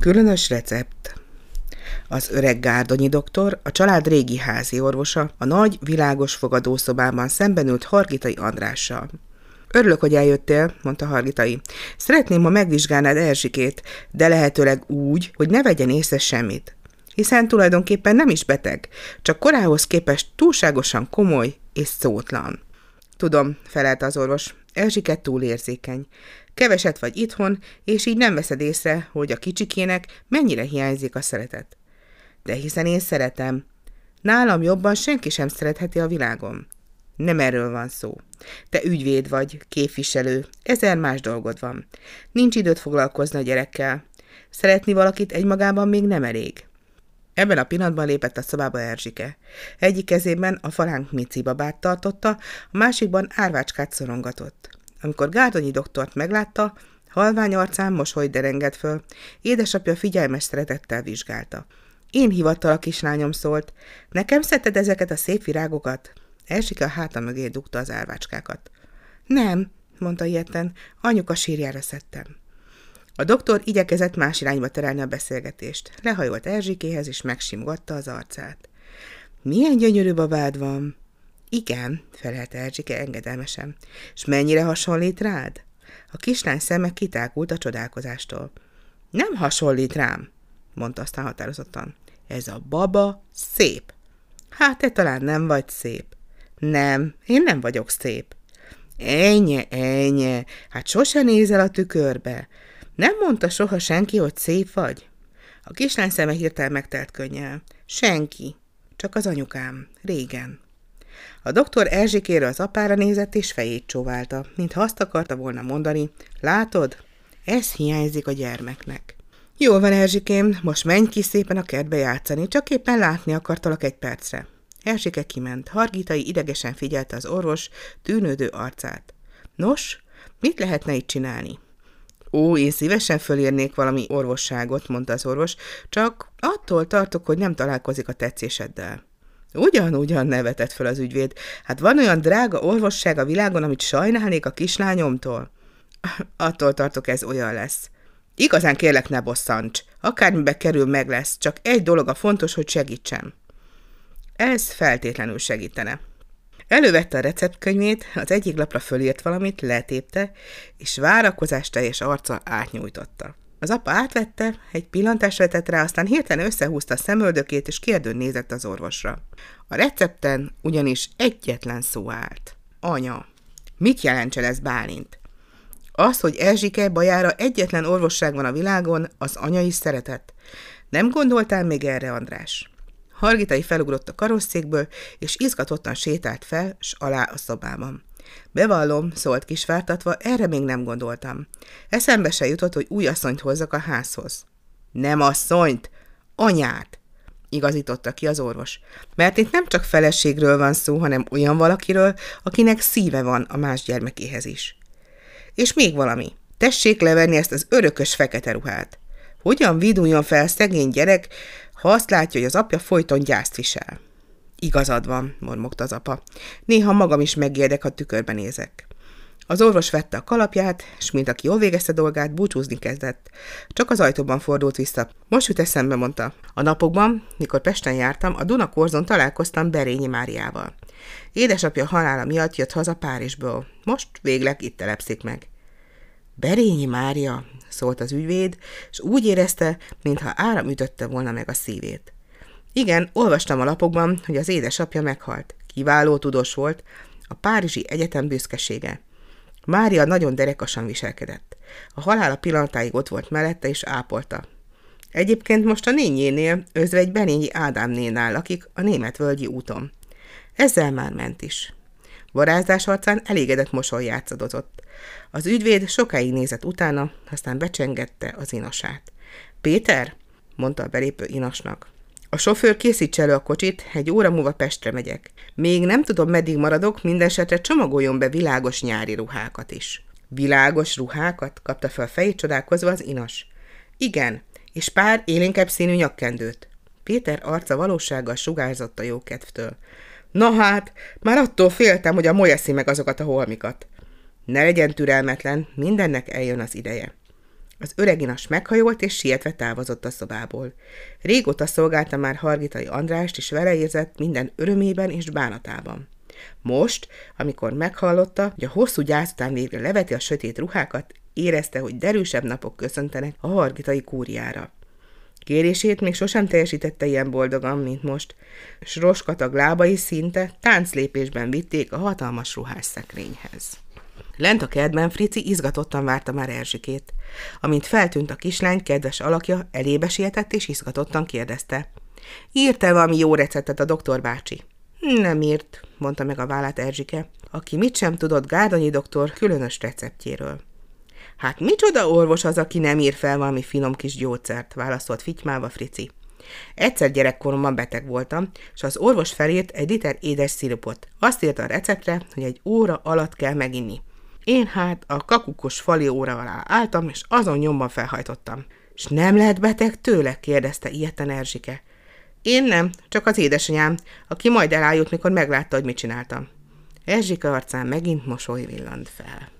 Különös recept. Az öreg Gárdonyi doktor, a család régi házi orvosa, a nagy, világos fogadószobában szemben ült Hargitai Andrással. Örülök, hogy eljöttél, mondta Hargitai. Szeretném, ha megvizsgálnád Erzsikét, de lehetőleg úgy, hogy ne vegyen észre semmit. Hiszen tulajdonképpen nem is beteg, csak korához képest túlságosan komoly és szótlan. Tudom, felelte az orvos, Erzsike túl érzékeny. Keveset vagy itthon, és így nem veszed észre, hogy a kicsikének mennyire hiányzik a szeretet. De hiszen én szeretem. Nálam jobban senki sem szeretheti a világon. Nem erről van szó. Te ügyvéd vagy, képviselő, ezer más dolgod van. Nincs időt foglalkozni a gyerekkel. Szeretni valakit egymagában még nem elég. Ebben a pillanatban lépett a szobába Erzsike. Egyik kezében a falánk Mici babát tartotta, a másikban árvácskát szorongatott. Amikor Gárdonyi doktort meglátta, halvány arcán mosoly derengett föl, édesapja figyelmes szeretettel vizsgálta. Én hivattal a kislányom szólt. Nekem szedted ezeket a szép virágokat? Erzsike a háta mögé dugta az árvácskákat. Nem, mondta ilyetten, anyuka sírjára szedtem. A doktor igyekezett más irányba terelni a beszélgetést. Lehajolt Erzsikéhez, és megsimogatta az arcát. Milyen gyönyörű babád van! Igen, felelte Erzsike engedelmesen. És mennyire hasonlít rád? A kislány szeme kitákult a csodálkozástól. Nem hasonlít rám, mondta aztán határozottan. Ez a baba szép. Hát te talán nem vagy szép. Nem, én nem vagyok szép. Ennyi, ennyi, hát sose nézel a tükörbe. Nem mondta soha senki, hogy szép vagy? A kislány szeme hirtelen megtelt könnyel. Senki, csak az anyukám, régen. A doktor Erzsikéről az apára nézett, és fejét csóválta, mintha azt akarta volna mondani, látod, ez hiányzik a gyermeknek. Jó van, Erzsikém, most menj ki szépen a kertbe játszani, csak éppen látni akartalak egy percre. Erzsike kiment, Hargitai idegesen figyelte az orvos tűnődő arcát. Nos, mit lehetne itt csinálni? Ó, én szívesen fölírnék valami orvosságot, mondta az orvos, csak attól tartok, hogy nem találkozik a tetszéseddel. Ugyan, ugyan nevetett fel az ügyvéd. Hát van olyan drága orvosság a világon, amit sajnálnék a kislányomtól? Attól tartok, ez olyan lesz. Igazán kérlek, ne bosszants. Akármibe kerül, meg lesz. Csak egy dolog a fontos, hogy segítsem. Ez feltétlenül segítene. Elővette a receptkönyvét, az egyik lapra fölírt valamit, letépte, és várakozás teljes arccal átnyújtotta. Az apa átvette, egy pillantást vetett rá, aztán hirtelen összehúzta a szemöldökét, és kérdőn nézett az orvosra. A recepten ugyanis egyetlen szó állt. Anya. Mit jelentse ez Bálint? Az, hogy Erzsike bajára egyetlen orvosság van a világon, az anyai szeretet. Nem gondoltál még erre, András? Hargitai felugrott a karosszékből, és izgatottan sétált fel, s alá a szobában. Bevallom, szólt kisvártatva, erre még nem gondoltam. Eszembe se jutott, hogy új asszonyt hozzak a házhoz. Nem asszonyt, anyát, igazította ki az orvos. Mert itt nem csak feleségről van szó, hanem olyan valakiről, akinek szíve van a más gyermekéhez is. És még valami. Tessék levenni ezt az örökös fekete ruhát. Hogyan viduljon fel szegény gyerek, ha azt látja, hogy az apja folyton gyászt visel? Igazad van, mormogta az apa. Néha magam is megérdek, ha tükörben nézek. Az orvos vette a kalapját, és mint aki jól végezte dolgát, búcsúzni kezdett. Csak az ajtóban fordult vissza. Most jut eszembe, mondta. A napokban, mikor Pesten jártam, a Dunakorzon találkoztam Berényi Máriával. Édesapja halála miatt jött haza Párizsból. Most végleg itt telepszik meg. Berényi Mária, szólt az ügyvéd, és úgy érezte, mintha áram ütötte volna meg a szívét. Igen, olvastam a lapokban, hogy az édesapja meghalt. Kiváló tudós volt, a Párizsi Egyetem büszkesége. Mária nagyon derekasan viselkedett. A halála pillanatáig ott volt mellette és ápolta. Egyébként most a nényénél, özvegy Benényi Ádámnénál lakik a német völgyi úton. Ezzel már ment is. Varázás arcán elégedett mosoly játszadozott. Az ügyvéd sokáig nézett utána, aztán becsengette az inasát. Péter, mondta a belépő inasnak. A sofőr készítse elő a kocsit, egy óra múlva Pestre megyek. Még nem tudom, meddig maradok, mindesetre csomagoljon be világos nyári ruhákat is. Világos ruhákat? kapta fel fejét csodálkozva az inas. Igen, és pár élénkebb színű nyakkendőt. Péter arca valósággal sugárzott a jókedvtől. Na hát, már attól féltem, hogy a molyeszi meg azokat a holmikat. Ne legyen türelmetlen, mindennek eljön az ideje. Az öreginas meghajolt és sietve távozott a szobából. Régóta szolgálta már Hargitai Andrást, és vele érzett minden örömében és bánatában. Most, amikor meghallotta, hogy a hosszú gyász után végre leveti a sötét ruhákat, érezte, hogy derűsebb napok köszöntenek a hargitai kúriára. Kérését még sosem teljesítette ilyen boldogan, mint most, s roskatag lábai szinte tánclépésben vitték a hatalmas ruhás szekrényhez. Lent a kertben Frici izgatottan várta már Erzsikét. Amint feltűnt a kislány, kedves alakja elébe sietett és izgatottan kérdezte. Írt-e valami jó receptet a doktor bácsi? Nem írt, mondta meg a vállát Erzsike, aki mit sem tudott Gárdonyi doktor különös receptjéről. Hát micsoda orvos az, aki nem ír fel valami finom kis gyógyszert, válaszolt fitymába Frici. Egyszer gyerekkoromban beteg voltam, és az orvos felírt egy liter édes szirupot. Azt írta a receptre, hogy egy óra alatt kell meginni. Én hát a kakukos fali óra alá álltam, és azon nyomban felhajtottam. És nem lehet beteg tőle? kérdezte ilyetten Erzsike. Én nem, csak az édesanyám, aki majd elájult, mikor meglátta, hogy mit csináltam. Erzsike arcán megint mosoly villant fel.